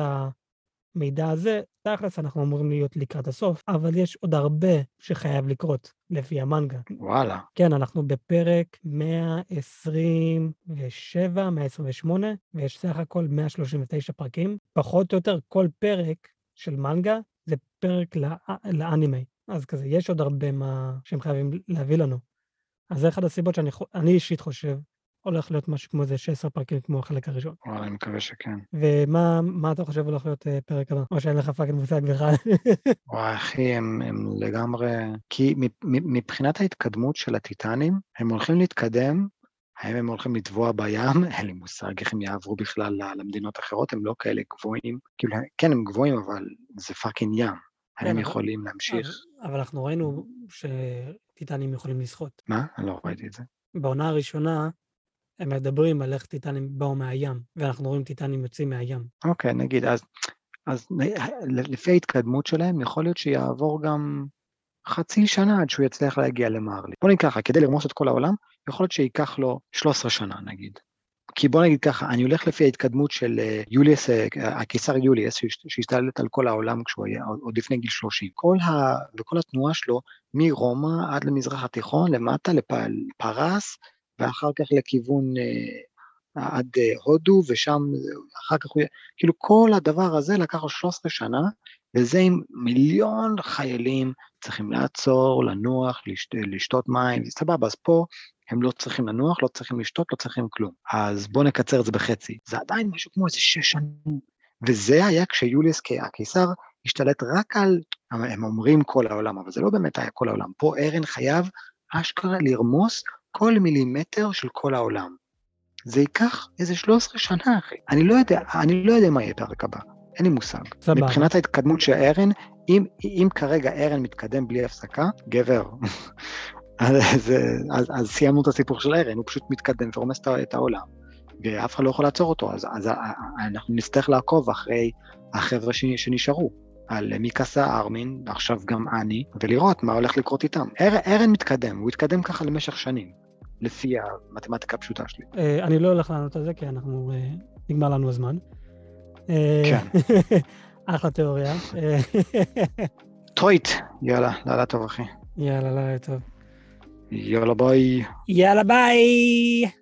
המידע הזה, תכלס אנחנו אמורים להיות לקראת הסוף, אבל יש עוד הרבה שחייב לקרות, לפי המנגה. וואלה. כן, אנחנו בפרק 127, 128, ויש סך הכל 139 פרקים. פחות או יותר כל פרק של מנגה זה פרק לא, לאנימי. אז כזה, יש עוד הרבה מה שהם חייבים להביא לנו. אז זה אחת הסיבות שאני אני אישית חושב, הולך להיות משהו כמו איזה 16 פרקים כמו החלק הראשון. וואלה, אני מקווה שכן. ומה מה אתה חושב הולך להיות אה, פרק הבא? או שאין לך fucking מושג בכלל? [LAUGHS] וואי, אחי, הם, הם לגמרי... כי מבחינת ההתקדמות של הטיטנים, הם הולכים להתקדם, האם הם הולכים לטבוע בים? [LAUGHS] אין לי מושג איך הם יעברו בכלל למדינות אחרות, הם לא כאלה גבוהים. כאילו, כן, הם גבוהים, אבל זה fucking ים. האם הם אבל- יכולים להמשיך? אבל אנחנו ראינו שטיטנים יכולים לשחות. מה? אני לא ראיתי את זה. בעונה הראשונה, הם מדברים על איך טיטנים באו מהים, ואנחנו רואים טיטנים יוצאים מהים. אוקיי, נגיד, אז, אז לפי ההתקדמות שלהם, יכול להיות שיעבור גם חצי שנה עד שהוא יצליח להגיע למרלי. בוא נגיד ככה, כדי לרמוס את כל העולם, יכול להיות שייקח לו 13 שנה נגיד. כי בוא נגיד ככה, אני הולך לפי ההתקדמות של אה, יוליוס, אה, הקיסר יוליוס, שהש- שהשתלט על כל העולם כשהוא היה עוד לפני גיל 30. כל ה... וכל התנועה שלו, מרומא עד למזרח התיכון, למטה לפרס, ואחר כך לכיוון אה, עד אה, הודו, ושם אה, אחר כך הוא... כאילו כל הדבר הזה לקח לו 13 שנה וזה עם מיליון חיילים צריכים לעצור, לנוח, לשת, לשתות מים, סבבה, אז פה הם לא צריכים לנוח, לא צריכים לשתות, לא צריכים כלום. אז בואו נקצר את זה בחצי. זה עדיין משהו כמו איזה שש שנים. וזה היה כשיוליוס הקיסר השתלט רק על, הם אומרים כל העולם, אבל זה לא באמת היה כל העולם. פה ארן חייב אשכרה לרמוס כל מילימטר של כל העולם. זה ייקח איזה 13 שנה, אחי. אני לא יודע, אני לא יודע מה יהיה פרק הבא, אין לי מושג. סבבה. מבחינת ההתקדמות של ארן, אם, אם כרגע ארן מתקדם בלי הפסקה, גבר. [LAUGHS] אז, אז, אז סיימנו את הסיפור של ארן, הוא פשוט מתקדם ורומס את העולם, ואף אחד לא יכול לעצור אותו, אז, אז אנחנו נצטרך לעקוב אחרי החבר'ה שנשארו. על מיקאסה ארמין, עכשיו גם אני, ולראות מה הולך לקרות איתם. ארן מתקדם, הוא התקדם ככה למשך שנים. לפי המתמטיקה הפשוטה שלי. אה, אני לא הולך לענות על זה, כי אנחנו, אה, נגמר לנו הזמן. אה, כן. [LAUGHS] אחלה תיאוריה. [LAUGHS] טויט, יאללה, לילה טוב אחי. יאללה, לילה טוב. יאללה ביי. יאללה ביי.